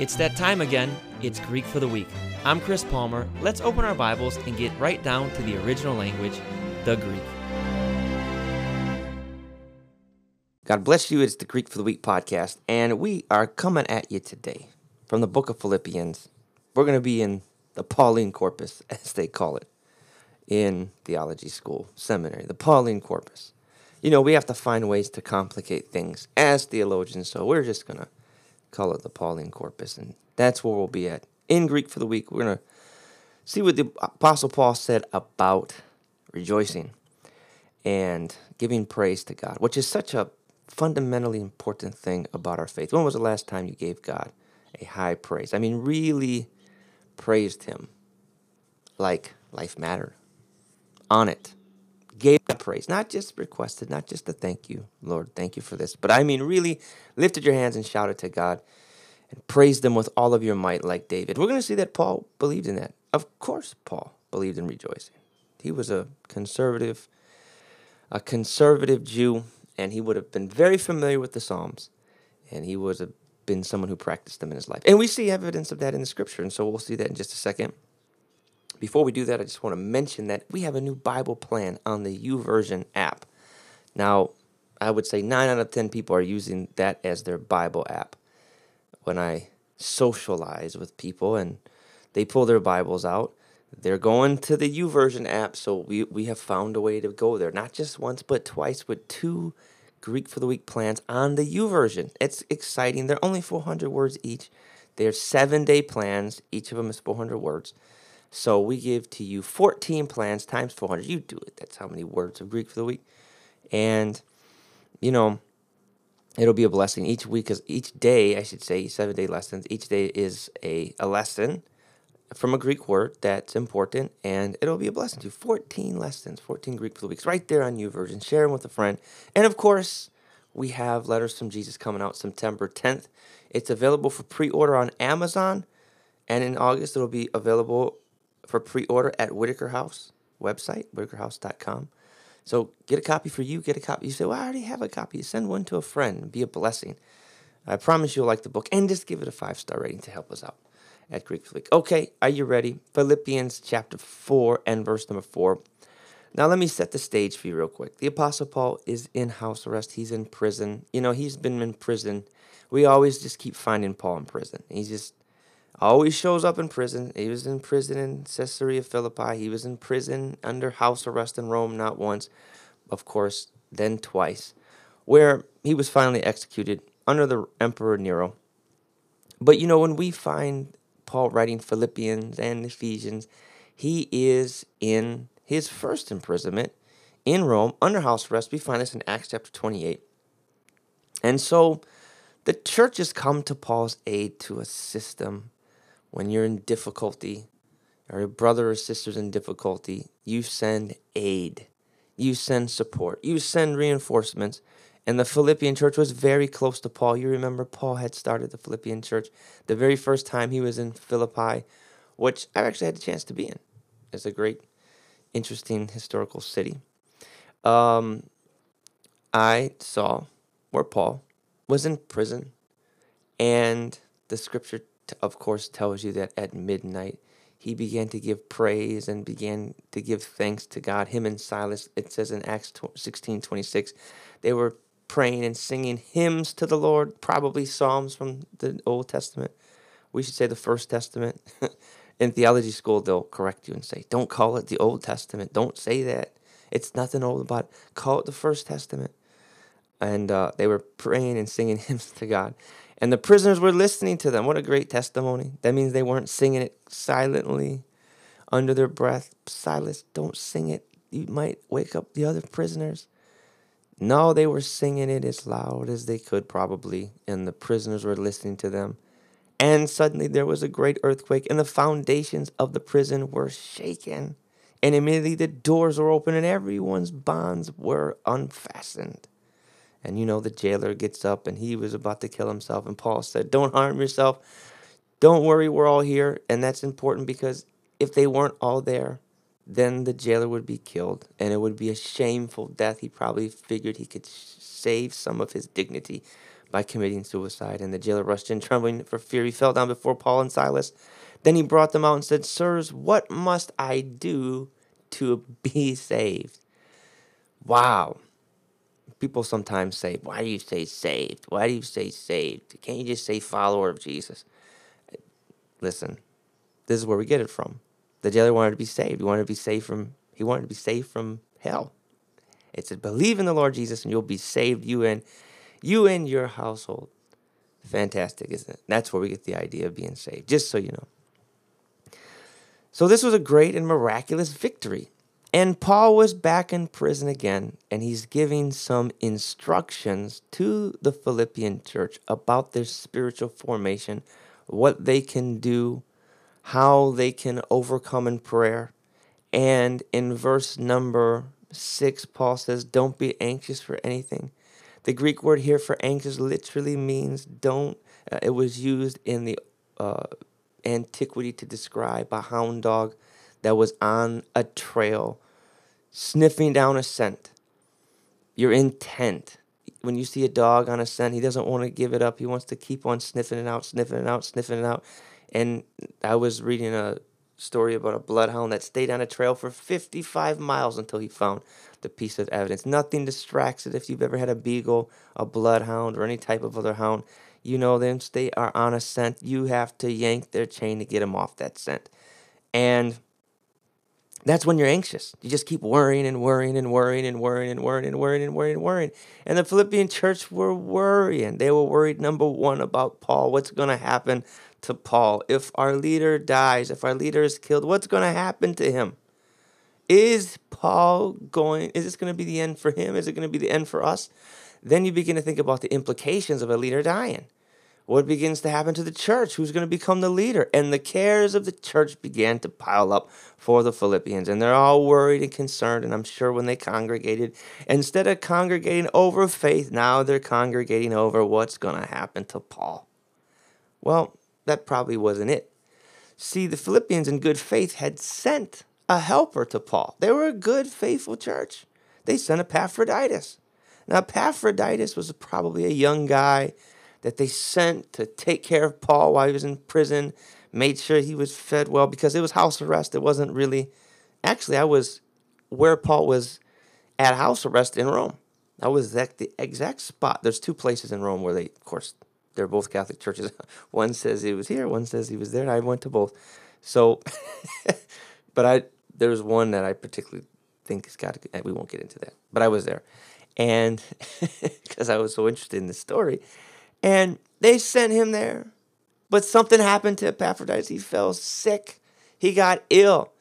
It's that time again. It's Greek for the Week. I'm Chris Palmer. Let's open our Bibles and get right down to the original language, the Greek. God bless you. It's the Greek for the Week podcast, and we are coming at you today from the book of Philippians. We're going to be in the Pauline corpus, as they call it, in theology school, seminary, the Pauline corpus. You know, we have to find ways to complicate things as theologians, so we're just going to call it the Pauline corpus, and that's where we'll be at. In Greek for the Week, we're going to see what the Apostle Paul said about rejoicing and giving praise to God, which is such a fundamentally important thing about our faith. When was the last time you gave God a high praise? I mean, really praised Him like life mattered. On it. Gave God praise, not just requested, not just a thank you, Lord, thank you for this, but I mean, really lifted your hands and shouted to God and praised them with all of your might, like David. We're going to see that Paul believed in that. Of course, Paul believed in rejoicing. He was a conservative, a conservative Jew and he would have been very familiar with the Psalms, and he would have been someone who practiced them in his life. And we see evidence of that in the scripture, and so we'll see that in just a second. Before we do that, I just want to mention that we have a new Bible plan on the YouVersion app. Now, I would say nine out of 10 people are using that as their Bible app. When I socialize with people and they pull their Bibles out, they're going to the YouVersion app, so we, we have found a way to go there. Not just once, but twice with two Greek for the Week plans on the YouVersion. It's exciting. They're only 400 words each. They're seven day plans. Each of them is 400 words. So we give to you 14 plans times 400. You do it. That's how many words of Greek for the week. And, you know, it'll be a blessing each week, because each day, I should say, seven day lessons, each day is a, a lesson from a Greek word that's important, and it'll be a blessing to you. 14 lessons, 14 Greek for the weeks, right there on YouVersion. Share them with a friend. And of course, we have Letters from Jesus coming out September 10th. It's available for pre order on Amazon, and in August, it'll be available for pre order at Whitaker House website, whitakerhouse.com. So get a copy for you, get a copy. You say, Well, I already have a copy. Send one to a friend, be a blessing. I promise you'll like the book, and just give it a five star rating to help us out at Greek Flick. Okay, are you ready? Philippians chapter 4 and verse number 4. Now, let me set the stage for you real quick. The Apostle Paul is in house arrest. He's in prison. You know, he's been in prison. We always just keep finding Paul in prison. He's just always shows up in prison. He was in prison in Caesarea Philippi. He was in prison under house arrest in Rome, not once, of course, then twice, where he was finally executed under the Emperor Nero. But you know, when we find Paul writing Philippians and Ephesians, he is in his first imprisonment in Rome under house arrest. We find this in Acts chapter 28. And so the church has come to Paul's aid to assist them when you're in difficulty or a brother or sister's in difficulty. You send aid, you send support, you send reinforcements and the Philippian church was very close to Paul. You remember Paul had started the Philippian church the very first time he was in Philippi, which I actually had the chance to be in. It's a great, interesting historical city. Um, I saw where Paul was in prison, and the scripture, of course, tells you that at midnight he began to give praise and began to give thanks to God. Him and Silas, it says in Acts 16 26, they were praying and singing hymns to the Lord, probably psalms from the Old Testament. We should say the First Testament. In theology school, they'll correct you and say, don't call it the Old Testament. Don't say that. It's nothing old about it. Call it the First Testament. And uh, they were praying and singing hymns to God. And the prisoners were listening to them. What a great testimony. That means they weren't singing it silently under their breath. Silas, don't sing it. You might wake up the other prisoners. No, they were singing it as loud as they could, probably, and the prisoners were listening to them. And suddenly there was a great earthquake, and the foundations of the prison were shaken. And immediately the doors were open, and everyone's bonds were unfastened. And you know, the jailer gets up, and he was about to kill himself. And Paul said, Don't harm yourself. Don't worry, we're all here. And that's important because if they weren't all there, then the jailer would be killed, and it would be a shameful death. He probably figured he could save some of his dignity by committing suicide, and the jailer rushed in trembling for fear. He fell down before Paul and Silas. Then he brought them out and said, Sirs, what must I do to be saved? Wow. People sometimes say, Why do you say saved? Why do you say saved? Can't you just say follower of Jesus? Listen, this is where we get it from. The jailer wanted to be saved. He wanted to be saved from he wanted to be saved from hell. It said, believe in the Lord Jesus and you'll be saved, you and you and your household. Fantastic, isn't it? That's where we get the idea of being saved, just so you know. So this was a great and miraculous victory. And Paul was back in prison again, and he's giving some instructions to the Philippian church about their spiritual formation, what they can do, how they can overcome in prayer. And in verse number six, Paul says, Don't be anxious for anything. The Greek word here for anxious literally means don't. Uh, it was used in the uh, antiquity to describe a hound dog that was on a trail, sniffing down a scent. You're intent. When you see a dog on a scent, he doesn't want to give it up. He wants to keep on sniffing it out, sniffing it out, sniffing it out. And I was reading a story about a bloodhound that stayed on a trail for 55 miles until he found the piece of evidence. Nothing distracts it. If you've ever had a beagle, a bloodhound, or any type of other hound, you know them. They are on a scent. You have to yank their chain to get them off that scent. And that's when you're anxious. You just keep worrying and worrying and worrying and worrying and worrying and worrying and worrying and worrying. And the Philippian church were worrying. They were worried, number one, about Paul. What's going to happen to Paul? If our leader dies, if our leader is killed, what's going to happen to him? Is Paul going, is this going to be the end for him? Is it going to be the end for us? Then you begin to think about the implications of a leader dying. What begins to happen to the church? Who's going to become the leader? And the cares of the church began to pile up for the Philippians. And they're all worried and concerned. And I'm sure when they congregated, instead of congregating over faith, now they're congregating over what's going to happen to Paul. Well, that probably wasn't it. See, the Philippians in good faith had sent a helper to Paul. They were a good, faithful church. They sent Epaphroditus. Now, Epaphroditus was probably a young guy that they sent to take care of Paul while he was in prison, made sure he was fed well because it was house arrest. It wasn't really, actually, I was where Paul was at house arrest in Rome. I was at the exact spot. There's two places in Rome where they, of course, they're both Catholic churches. one says he was here, one says he was there, I went to both. So, but I there's one that I particularly think has got to, we won't get into that, but I was there. And because I was so interested in the story. And they sent him there. But something happened to Epaphroditus. He fell sick, he got ill.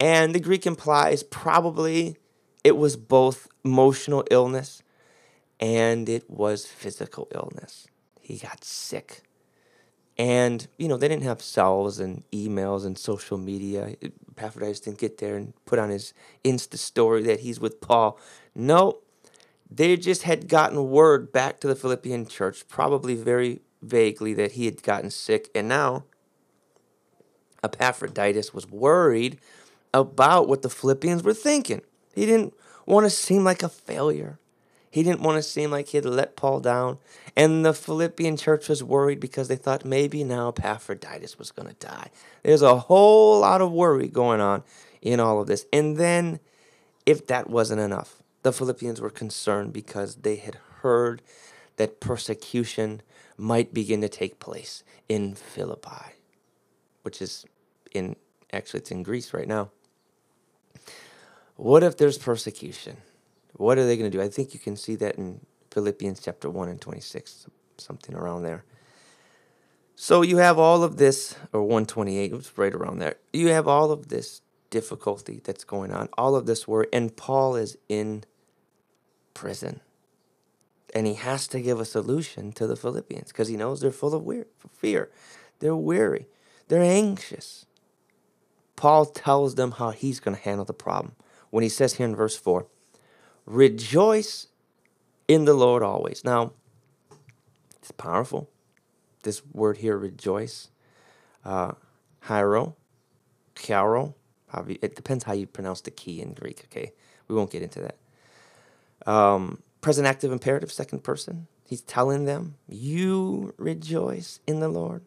And the Greek implies probably it was both emotional illness and it was physical illness. He got sick. And, you know, they didn't have cells and emails and social media. Epaphroditus didn't get there and put on his Insta story that he's with Paul. No, they just had gotten word back to the Philippian church, probably very vaguely, that he had gotten sick. And now Epaphroditus was worried about what the Philippians were thinking. He didn't want to seem like a failure. He didn't want to seem like he had let Paul down. And the Philippian church was worried because they thought maybe now Epaphroditus was going to die. There's a whole lot of worry going on in all of this. And then, if that wasn't enough, the Philippians were concerned because they had heard that persecution might begin to take place in Philippi, which is in actually it's in Greece right now. What if there's persecution? What are they going to do? I think you can see that in Philippians chapter 1 and 26, something around there. So you have all of this, or 128, it's right around there. You have all of this difficulty that's going on, all of this worry, and Paul is in prison. And he has to give a solution to the Philippians because he knows they're full of fear. They're weary. They're anxious. Paul tells them how he's going to handle the problem when he says here in verse 4 Rejoice in the Lord always. Now, it's powerful. This word here, rejoice. Uh, hyro, chairo. It depends how you pronounce the key in Greek, okay? We won't get into that. Um, present active imperative, second person. He's telling them, You rejoice in the Lord.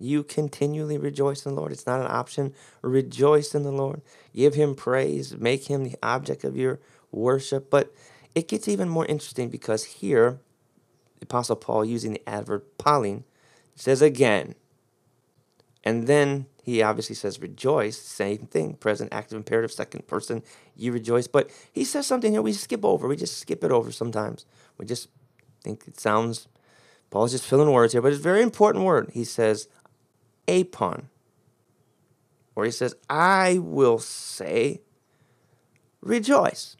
You continually rejoice in the Lord. It's not an option. Rejoice in the Lord. Give him praise. Make him the object of your worship. But it gets even more interesting because here, the Apostle Paul, using the adverb palin, says again. And then he obviously says rejoice, same thing, present, active, imperative, second person, you rejoice. But he says something here we skip over. We just skip it over sometimes. We just think it sounds, Paul's just filling words here, but it's a very important word. He says, apon, where he says, I will say, rejoice.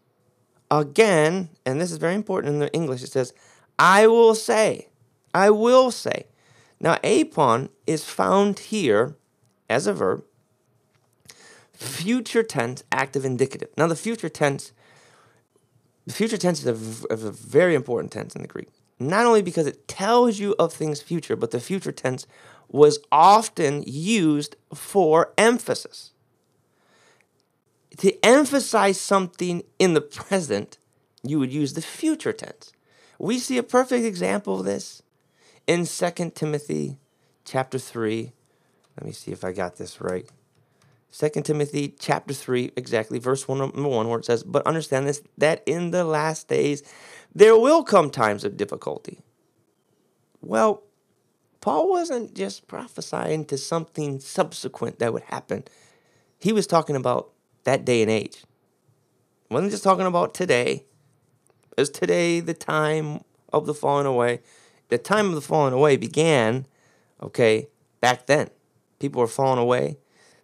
Again, and this is very important in the English, it says, I will say. I will say. Now, apon is found here as a verb, future tense, active indicative. Now, the future tense, the future tense is a, a very important tense in the Greek. Not only because it tells you of things future, but the future tense was often used for emphasis. To emphasize something in the present, you would use the future tense. We see a perfect example of this in 2 Timothy chapter 3. Let me see if I got this right. 2 Timothy chapter 3, exactly, verse 1, number 1, where it says, But understand this, that in the last days there will come times of difficulty. Well, Paul wasn't just prophesying to something subsequent that would happen. He was talking about that day and age. He wasn't just talking about today. Is today the time of the falling away? The time of the falling away began, okay, back then. People were falling away.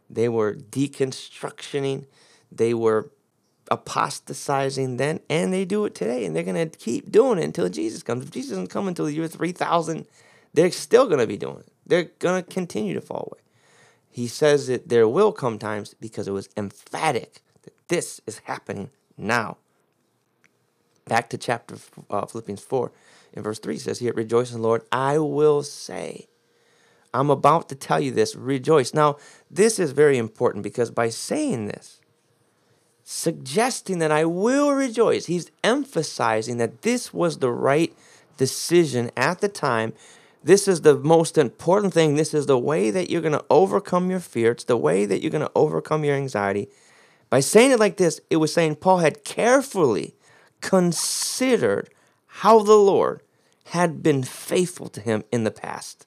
They were deconstructioning. They were apostatizing then, and they do it today. And they're going to keep doing it until Jesus comes. If Jesus doesn't come until the year 3000, they're still going to be doing it. They're going to continue to fall away. He says that there will come times because it was emphatic that this is happening now. Back to chapter uh, Philippians 4 in verse 3 says here, Rejoice in the Lord, I will say. I'm about to tell you this, rejoice. Now, this is very important because by saying this, suggesting that I will rejoice, he's emphasizing that this was the right decision at the time this is the most important thing. This is the way that you're going to overcome your fear. It's the way that you're going to overcome your anxiety. By saying it like this, it was saying Paul had carefully considered how the Lord had been faithful to him in the past,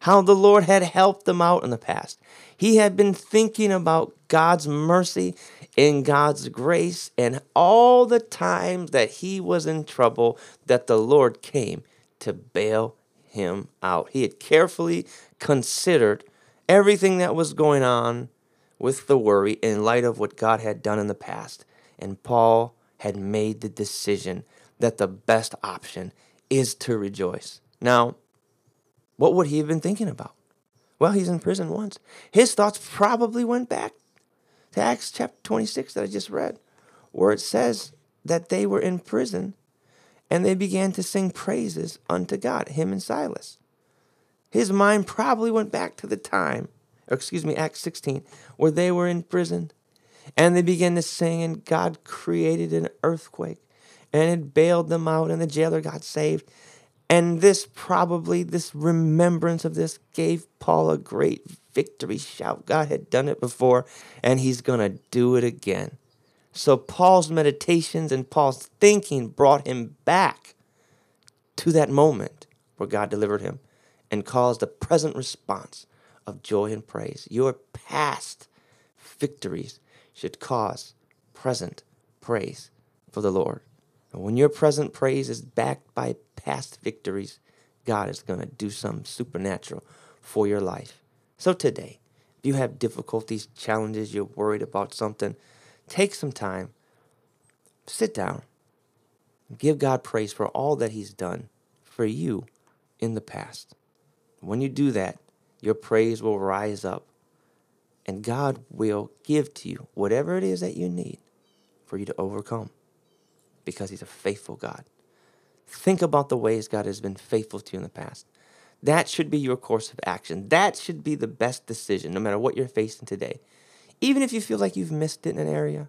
how the Lord had helped them out in the past. He had been thinking about God's mercy and God's grace and all the times that he was in trouble that the Lord came to bail him out. He had carefully considered everything that was going on with the worry in light of what God had done in the past. And Paul had made the decision that the best option is to rejoice. Now, what would he have been thinking about? Well, he's in prison once. His thoughts probably went back to Acts chapter 26 that I just read, where it says that they were in prison and they began to sing praises unto God, him and Silas. His mind probably went back to the time, excuse me, Acts 16, where they were in prison and they began to sing, and God created an earthquake and it bailed them out, and the jailer got saved. And this probably, this remembrance of this gave Paul a great victory shout. God had done it before, and he's going to do it again. So Paul's meditations and Paul's thinking brought him back to that moment where God delivered him and caused a present response of joy and praise. Your past victories should cause present praise for the Lord. And when your present praise is backed by past victories, God is going to do something supernatural for your life. So today, if you have difficulties, challenges, you're worried about something, Take some time, sit down, give God praise for all that He's done for you in the past. When you do that, your praise will rise up and God will give to you whatever it is that you need for you to overcome because He's a faithful God. Think about the ways God has been faithful to you in the past. That should be your course of action. That should be the best decision, no matter what you're facing today. Even if you feel like you've missed it in an area,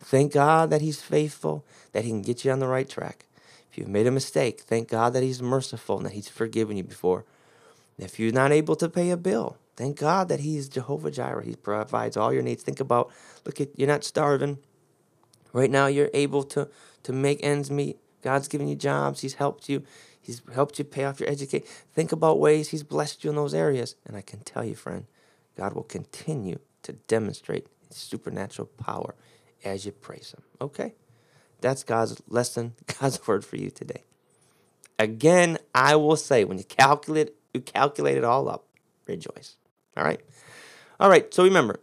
thank God that He's faithful, that He can get you on the right track. If you've made a mistake, thank God that He's merciful and that He's forgiven you before. If you're not able to pay a bill, thank God that He's Jehovah Jireh. He provides all your needs. Think about, look at, you're not starving. Right now, you're able to, to make ends meet. God's given you jobs. He's helped you. He's helped you pay off your education. Think about ways He's blessed you in those areas. And I can tell you, friend, God will continue to demonstrate supernatural power as you praise Him. Okay? That's God's lesson, God's word for you today. Again, I will say, when you calculate, you calculate it all up, rejoice. All right? All right, so remember,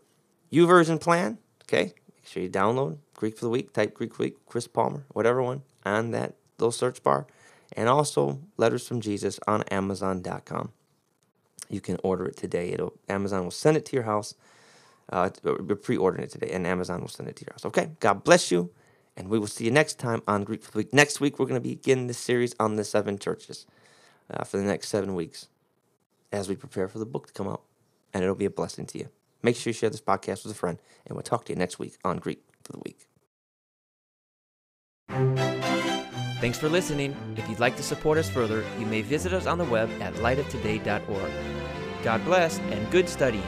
YouVersion plan, okay? Sure you download Greek for the Week, type Greek for the Week, Chris Palmer, whatever one, on that little search bar. And also Letters from Jesus on Amazon.com. You can order it today. It'll Amazon will send it to your house. Uh, we're pre-ordering it today, and Amazon will send it to your house. Okay, God bless you. And we will see you next time on Greek for the Week. Next week, we're going to begin this series on the seven churches uh, for the next seven weeks as we prepare for the book to come out. And it'll be a blessing to you. Make sure you share this podcast with a friend. And we'll talk to you next week on Greek for the Week. Thanks for listening. If you'd like to support us further, you may visit us on the web at lightoftoday.org. God bless and good studying.